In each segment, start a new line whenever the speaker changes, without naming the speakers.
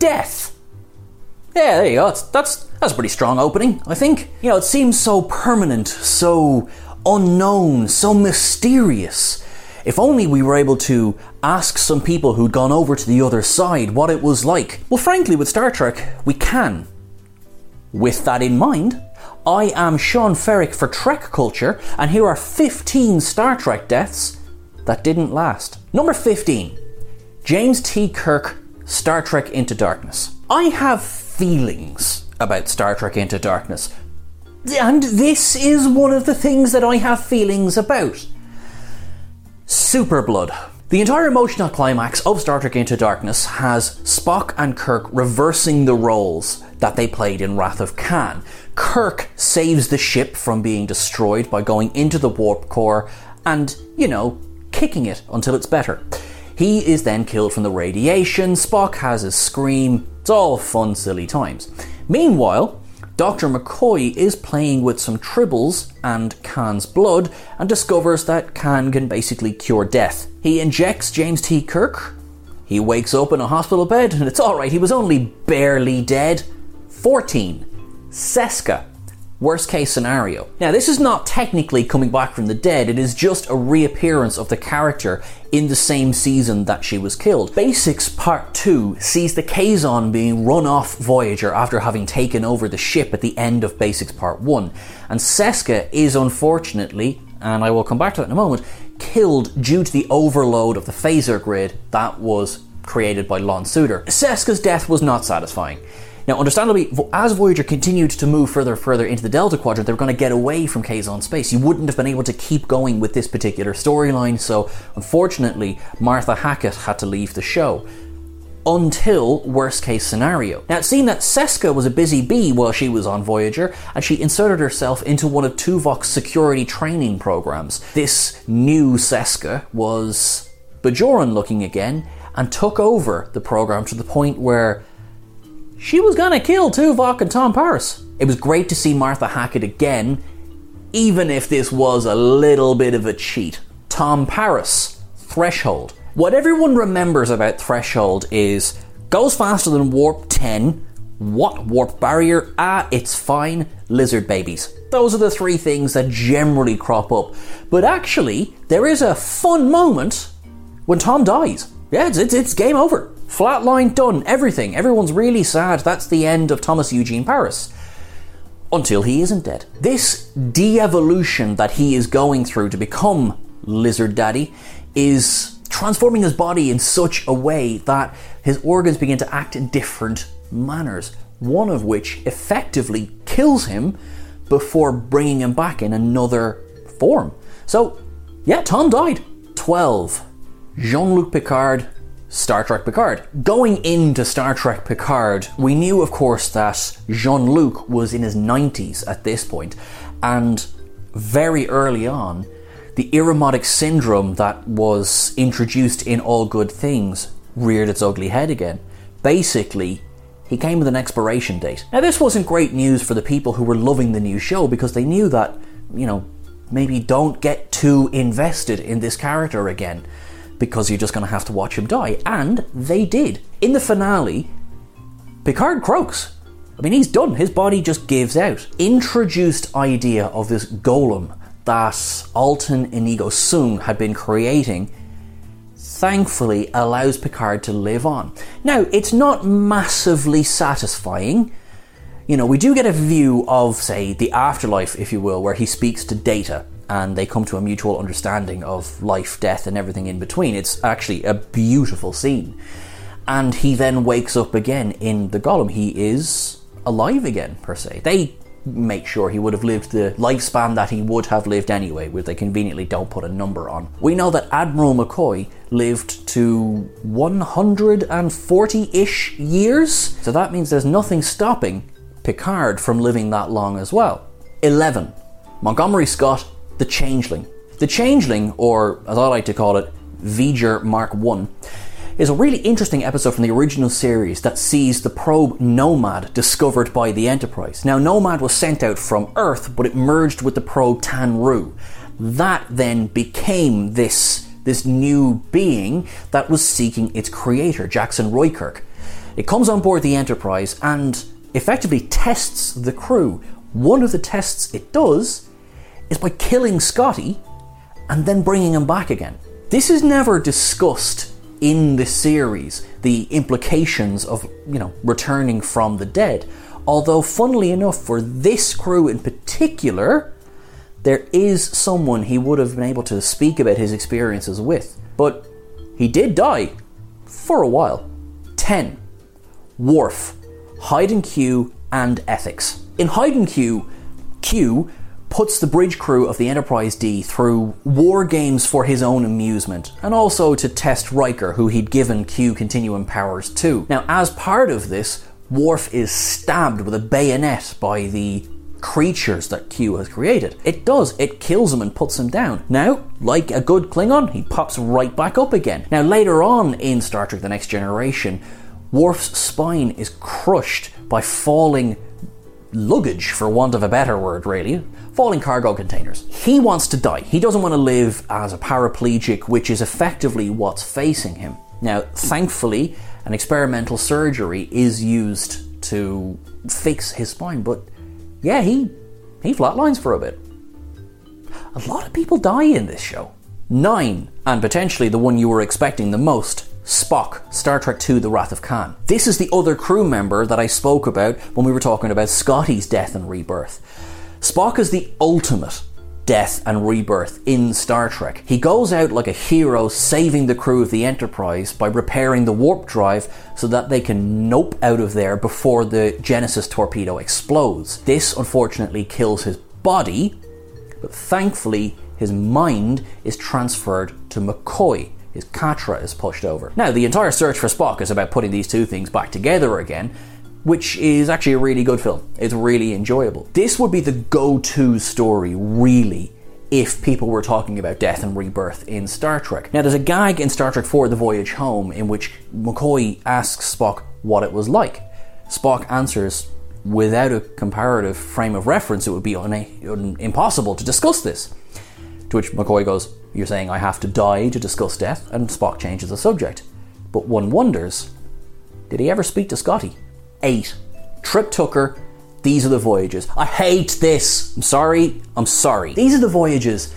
Death. Yeah, there you go. That's, that's that's a pretty strong opening, I think. You know, it seems so permanent, so unknown, so mysterious. If only we were able to ask some people who'd gone over to the other side what it was like. Well, frankly, with Star Trek, we can. With that in mind, I am Sean Ferrick for Trek Culture, and here are 15 Star Trek deaths that didn't last. Number 15 James T. Kirk, Star Trek Into Darkness. I have feelings about Star Trek Into Darkness, and this is one of the things that I have feelings about. Super blood. The entire emotional climax of Star Trek Into Darkness has Spock and Kirk reversing the roles that they played in Wrath of Khan. Kirk saves the ship from being destroyed by going into the warp core and, you know, kicking it until it's better. He is then killed from the radiation, Spock has a scream, it's all fun, silly times. Meanwhile, Dr. McCoy is playing with some tribbles and Khan's blood and discovers that Khan can basically cure death. He injects James T. Kirk. He wakes up in a hospital bed and it's alright, he was only barely dead. 14. Seska. Worst case scenario. Now, this is not technically coming back from the dead, it is just a reappearance of the character in the same season that she was killed. Basics Part 2 sees the Kazon being run off Voyager after having taken over the ship at the end of Basics Part 1. And Seska is unfortunately, and I will come back to that in a moment, killed due to the overload of the phaser grid that was created by Lon Suder. Seska's death was not satisfying. Now, understandably, as Voyager continued to move further and further into the Delta Quadrant, they were going to get away from Kazon space. You wouldn't have been able to keep going with this particular storyline, so unfortunately, Martha Hackett had to leave the show. Until worst case scenario. Now, it seemed that Seska was a busy bee while she was on Voyager, and she inserted herself into one of Tuvok's security training programs. This new Seska was Bajoran looking again and took over the program to the point where she was gonna kill Tuvok and Tom Paris. It was great to see Martha Hackett again, even if this was a little bit of a cheat. Tom Paris, Threshold. What everyone remembers about Threshold is goes faster than Warp 10. What warp barrier? Ah, it's fine. Lizard babies. Those are the three things that generally crop up. But actually, there is a fun moment when Tom dies. Yeah, it's, it's, it's game over. Flatline done, everything. Everyone's really sad. That's the end of Thomas Eugene Paris. Until he isn't dead. This de evolution that he is going through to become Lizard Daddy is transforming his body in such a way that his organs begin to act in different manners, one of which effectively kills him before bringing him back in another form. So, yeah, Tom died. 12. Jean Luc Picard Star Trek Picard. Going into Star Trek Picard, we knew, of course, that Jean Luc was in his 90s at this point, and very early on, the Irumodic syndrome that was introduced in All Good Things reared its ugly head again. Basically, he came with an expiration date. Now, this wasn't great news for the people who were loving the new show because they knew that, you know, maybe don't get too invested in this character again because you're just going to have to watch him die. And they did. In the finale, Picard croaks. I mean, he's done. His body just gives out. Introduced idea of this golem that Altan Inigo Soong had been creating thankfully allows Picard to live on. Now, it's not massively satisfying. You know, we do get a view of, say, the afterlife, if you will, where he speaks to Data and they come to a mutual understanding of life, death, and everything in between. It's actually a beautiful scene. And he then wakes up again in the Golem. He is alive again, per se. They make sure he would have lived the lifespan that he would have lived anyway, which they conveniently don't put a number on. We know that Admiral McCoy lived to 140 ish years, so that means there's nothing stopping Picard from living that long as well. 11. Montgomery Scott, the Changeling. The Changeling, or as I like to call it, V'ger Mark 1, is a really interesting episode from the original series that sees the probe Nomad discovered by the Enterprise. Now, Nomad was sent out from Earth, but it merged with the probe Tan Ru. That then became this, this new being that was seeking its creator, Jackson Roykirk. It comes on board the Enterprise and effectively tests the crew. One of the tests it does is by killing Scotty and then bringing him back again. This is never discussed in the series the implications of you know returning from the dead. Although, funnily enough, for this crew in particular, there is someone he would have been able to speak about his experiences with. But he did die for a while. 10. Worf, Hide and Q, and Ethics. In Hide and Q, Q puts the bridge crew of the Enterprise D through war games for his own amusement, and also to test Riker, who he'd given Q continuum powers to. Now, as part of this, Worf is stabbed with a bayonet by the creatures that Q has created. It does, it kills him and puts him down. Now, like a good Klingon, he pops right back up again. Now, later on in Star Trek The Next Generation, Worf's spine is crushed by falling luggage, for want of a better word, really, falling cargo containers. He wants to die. He doesn't want to live as a paraplegic, which is effectively what's facing him. Now, thankfully, an experimental surgery is used to fix his spine, but yeah, he he flatlines for a bit. A lot of people die in this show. Nine, and potentially the one you were expecting the most, Spock, Star Trek II The Wrath of Khan. This is the other crew member that I spoke about when we were talking about Scotty's death and rebirth. Spock is the ultimate death and rebirth in Star Trek. He goes out like a hero saving the crew of the Enterprise by repairing the warp drive so that they can nope out of there before the Genesis torpedo explodes. This unfortunately kills his body, but thankfully his mind is transferred to McCoy, Katra is pushed over. Now, the entire search for Spock is about putting these two things back together again, which is actually a really good film. It's really enjoyable. This would be the go to story, really, if people were talking about death and rebirth in Star Trek. Now, there's a gag in Star Trek 4 The Voyage Home in which McCoy asks Spock what it was like. Spock answers, without a comparative frame of reference, it would be un- impossible to discuss this. To which McCoy goes, You're saying I have to die to discuss death? And Spock changes the subject. But one wonders, did he ever speak to Scotty? 8. Trip Tucker, these are the voyages. I hate this. I'm sorry. I'm sorry. These are the voyages.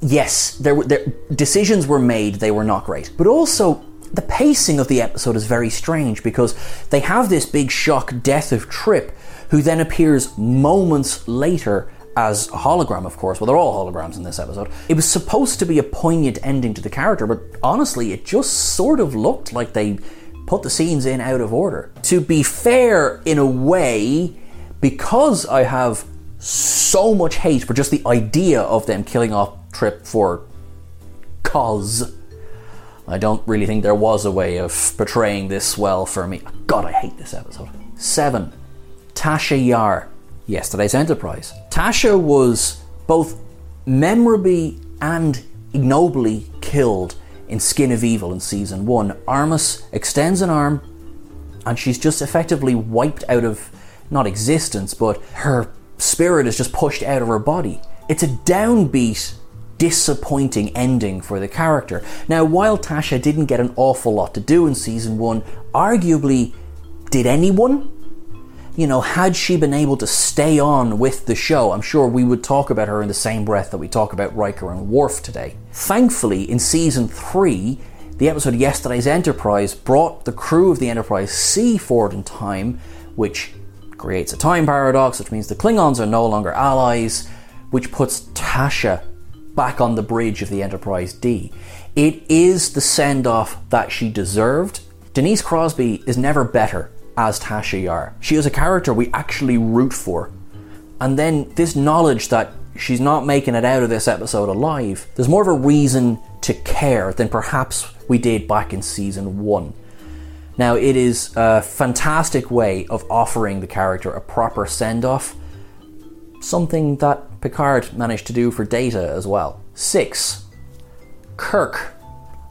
Yes, there, there decisions were made, they were not great. But also, the pacing of the episode is very strange because they have this big shock death of Trip, who then appears moments later as a hologram, of course. Well, they're all holograms in this episode. It was supposed to be a poignant ending to the character, but honestly, it just sort of looked like they put the scenes in out of order. To be fair, in a way, because I have so much hate for just the idea of them killing off Trip for cause. I don't really think there was a way of portraying this well for me. God, I hate this episode. 7. Tasha Yar yesterday's Enterprise. Tasha was both memorably and ignobly killed in Skin of Evil in season one. Armus extends an arm and she's just effectively wiped out of not existence, but her spirit is just pushed out of her body. It's a downbeat, disappointing ending for the character. Now, while Tasha didn't get an awful lot to do in season one, arguably, did anyone? You know, had she been able to stay on with the show, I'm sure we would talk about her in the same breath that we talk about Riker and Worf today. Thankfully, in season three, The episode Yesterday's Enterprise brought the crew of the Enterprise C forward in time, which creates a time paradox, which means the Klingons are no longer allies, which puts Tasha back on the bridge of the Enterprise D. It is the send off that she deserved. Denise Crosby is never better as Tasha Yar. She is a character we actually root for. And then this knowledge that she's not making it out of this episode alive, there's more of a reason to care than perhaps we did back in season one. Now, it is a fantastic way of offering the character a proper send off, something that Picard managed to do for Data as well. 6. Kirk.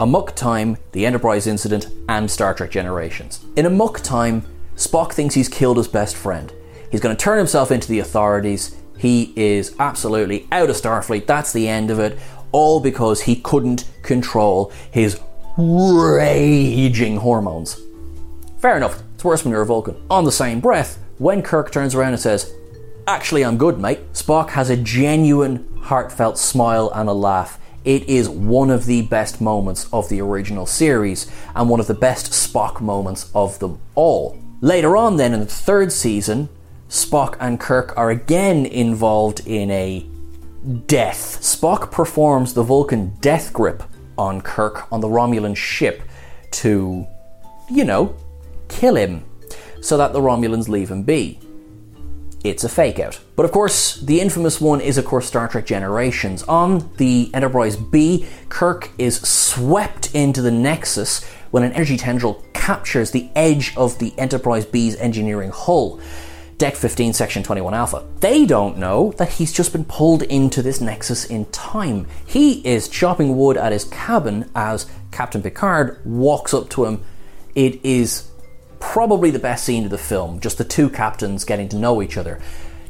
Amok Time, The Enterprise Incident, and Star Trek Generations. In Amok Time, Spock thinks he's killed his best friend. He's going to turn himself into the authorities. He is absolutely out of Starfleet. That's the end of it. All because he couldn't control his raging hormones. Fair enough, it's worse when you're a Vulcan. On the same breath, when Kirk turns around and says, Actually, I'm good, mate, Spock has a genuine, heartfelt smile and a laugh. It is one of the best moments of the original series and one of the best Spock moments of them all. Later on, then, in the third season, Spock and Kirk are again involved in a death. Spock performs the Vulcan death grip on Kirk on the Romulan ship to, you know, kill him so that the Romulans leave him be. It's a fake out. But of course, the infamous one is, of course, Star Trek Generations. On the Enterprise B, Kirk is swept into the Nexus when an energy tendril captures the edge of the Enterprise B's engineering hull. Deck 15, Section 21 Alpha. They don't know that he's just been pulled into this nexus in time. He is chopping wood at his cabin as Captain Picard walks up to him. It is probably the best scene of the film, just the two captains getting to know each other.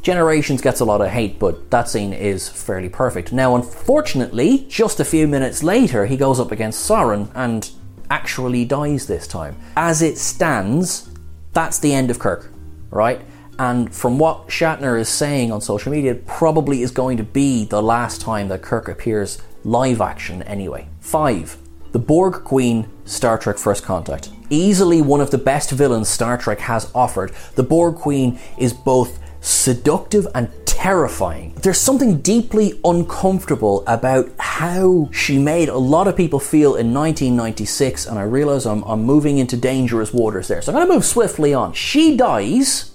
Generations gets a lot of hate, but that scene is fairly perfect. Now, unfortunately, just a few minutes later, he goes up against Soran and actually dies this time. As it stands, that's the end of Kirk, right? And from what Shatner is saying on social media, probably is going to be the last time that Kirk appears live action anyway. 5. The Borg Queen, Star Trek First Contact. Easily one of the best villains Star Trek has offered, the Borg Queen is both seductive and terrifying. There's something deeply uncomfortable about how she made a lot of people feel in 1996, and I realize I'm, I'm moving into dangerous waters there, so I'm going to move swiftly on. She dies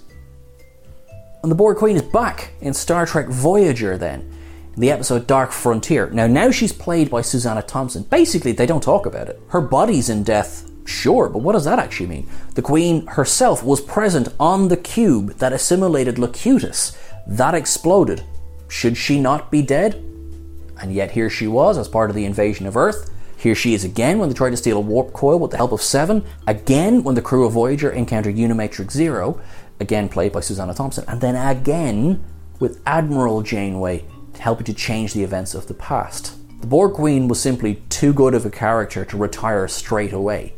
and the Borg Queen is back in Star Trek Voyager then, the episode Dark Frontier. Now, now she's played by Susanna Thompson. Basically, they don't talk about it. Her body's in death, sure, but what does that actually mean? The Queen herself was present on the cube that assimilated Locutus. That exploded. Should she not be dead? And yet here she was as part of the invasion of Earth. Here she is again when they tried to steal a warp coil with the help of Seven. Again when the crew of Voyager encountered Unimatrix Zero again played by Susanna Thompson, and then again with Admiral Janeway helping to change the events of the past. The Borg Queen was simply too good of a character to retire straight away,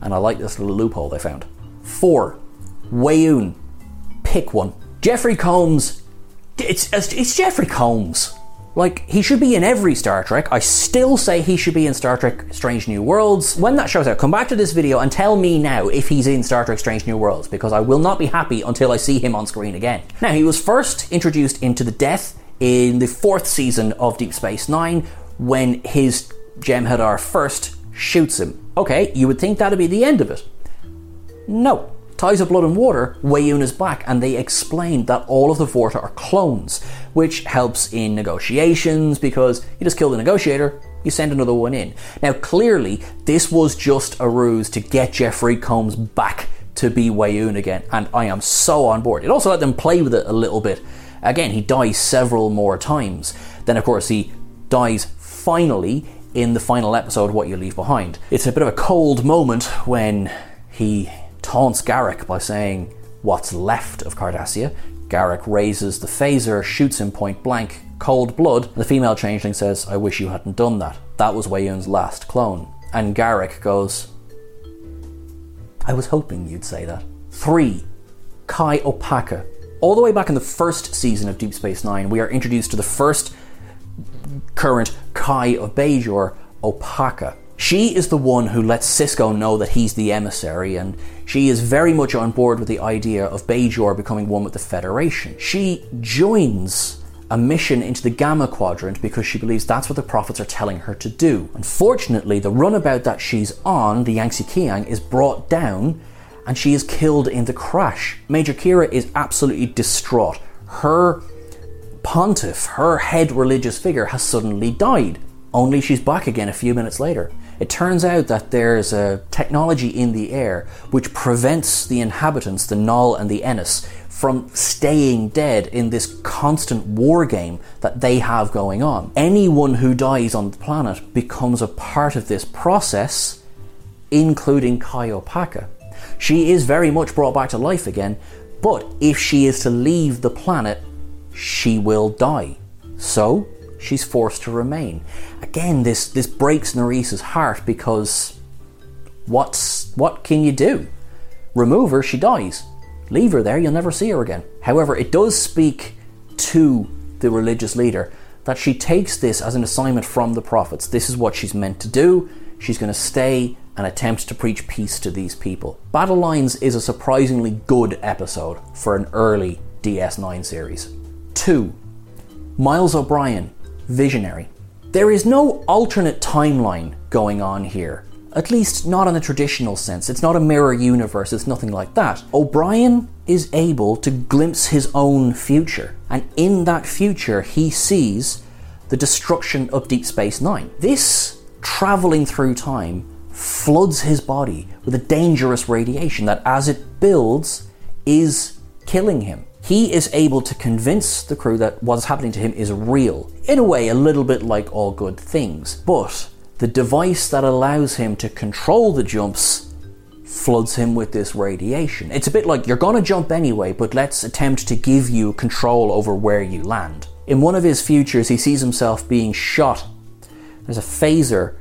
and I like this little loophole they found. 4. Weyoun. Pick one. Jeffrey Combs. It's, it's Jeffrey Combs. Like, he should be in every Star Trek. I still say he should be in Star Trek Strange New Worlds. When that show's out, come back to this video and tell me now if he's in Star Trek Strange New Worlds, because I will not be happy until I see him on screen again. Now, he was first introduced into the death in the fourth season of Deep Space Nine when his Jem'Hadar first shoots him. Okay, you would think that'd be the end of it. No. Ties of Blood and Water, Weyoun is back, and they explain that all of the Vorta are clones, which helps in negotiations because you just kill the negotiator, you send another one in. Now, clearly, this was just a ruse to get Jeffrey Combs back to be Weyoun again, and I am so on board. It also let them play with it a little bit. Again, he dies several more times. Then, of course, he dies finally in the final episode, What You Leave Behind. It's a bit of a cold moment when he taunts Garak by saying, What's left of Cardassia? Garak raises the phaser, shoots him point blank, cold blood. The female changeling says, I wish you hadn't done that. That was Weyoun's last clone. And Garak goes, I was hoping you'd say that. 3. Kai Opaka. All the way back in the first season of Deep Space Nine, we are introduced to the first current Kai of Bajor, Opaka. She is the one who lets Sisko know that he's the emissary, and she is very much on board with the idea of Bajor becoming one with the Federation. She joins a mission into the Gamma Quadrant because she believes that's what the prophets are telling her to do. Unfortunately, the runabout that she's on, the Yangtze Kiang, is brought down and she is killed in the crash. Major Kira is absolutely distraught. Her pontiff, her head religious figure, has suddenly died. Only she's back again a few minutes later. It turns out that there's a technology in the air which prevents the inhabitants, the Nal and the Ennis, from staying dead in this constant war game that they have going on. Anyone who dies on the planet becomes a part of this process, including Kai Opaka. She is very much brought back to life again, but if she is to leave the planet, she will die. So, she's forced to remain. Again, this, this breaks Nerys's heart because what's what can you do? Remove her, she dies. Leave her there, you'll never see her again. However, it does speak to the religious leader that she takes this as an assignment from the prophets. This is what she's meant to do. She's going to stay and attempt to preach peace to these people. Battle Lines is a surprisingly good episode for an early DS9 series. 2. Miles O'Brien, Visionary. There is no alternate timeline going on here. At least not in a traditional sense. It's not a mirror universe, it's nothing like that. O'Brien is able to glimpse his own future, and in that future, he sees the destruction of Deep Space Nine. This traveling through time floods his body with a dangerous radiation that, as it builds, is killing him. He is able to convince the crew that what's happening to him is real. In a way, a little bit like all good things. But the device that allows him to control the jumps floods him with this radiation. It's a bit like you're gonna jump anyway, but let's attempt to give you control over where you land. In one of his futures, he sees himself being shot. There's a phaser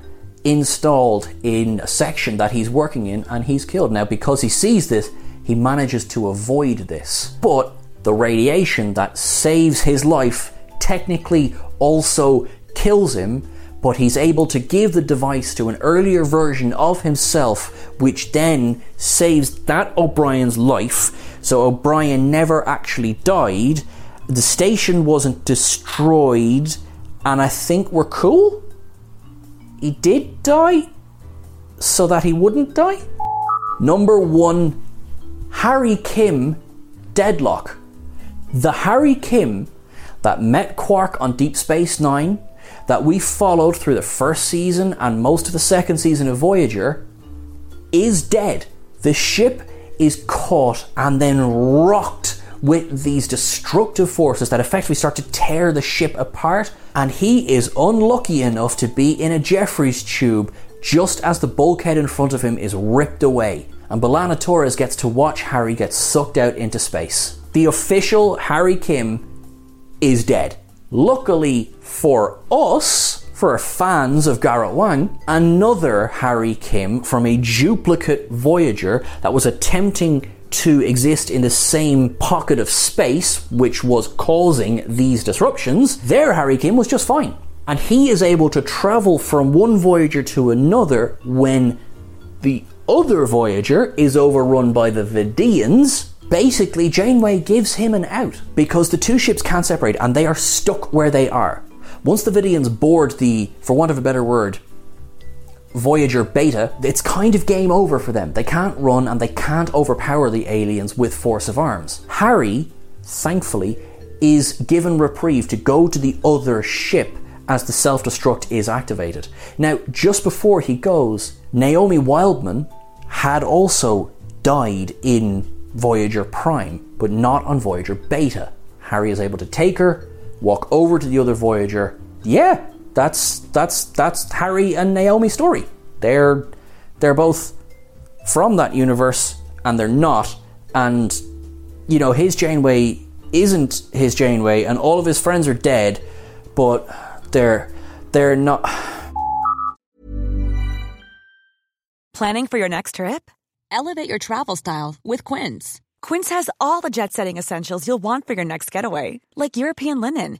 installed in a section that he's working in, and he's killed. Now, because he sees this, he manages to avoid this. But the radiation that saves his life technically also kills him but he's able to give the device to an earlier version of himself, which then saves that O'Brien's life. So O'Brien never actually died. The station wasn't destroyed, and I think we're cool. He did die, so that he wouldn't die. Number one, Harry Kim Deadlock. The Harry Kim that met Quark on Deep Space Nine that we followed through the first season and most of the second season of Voyager is dead. The ship is caught and then rocked with these destructive forces that effectively start to tear the ship apart, and he is unlucky enough to be in a Jefferies tube just as the bulkhead in front of him is ripped away, and B'Elanna Torres gets to watch Harry get sucked out into space. The official Harry Kim is dead. Luckily for us, for fans of Garrett Wang, another Harry Kim from a duplicate Voyager that was attempting to exist in the same pocket of space which was causing these disruptions, their Harry Kim was just fine. And he is able to travel from one Voyager to another when the other Voyager is overrun by the Vidians Basically, Janeway gives him an out because the two ships can't separate and they are stuck where they are. Once the Vidians board the, for want of a better word, Voyager Beta, it's kind of game over for them. They can't run and they can't overpower the aliens with force of arms. Harry, thankfully, is given reprieve to go to the other ship as the self destruct is activated. Now, just before he goes, Naomi Wildman had also died in Voyager Prime, but not on Voyager Beta. Harry is able to take her, walk over to the other Voyager. Yeah, that's that's that's Harry and Naomi's story. They're they're both from that universe and they're not. And you know, his Janeway isn't his Janeway, and all of his friends are dead, but they're they're not.
Planning for your next trip? Elevate your travel style with Quince. Quince has all the jet setting essentials you'll want for your next getaway, like European linen,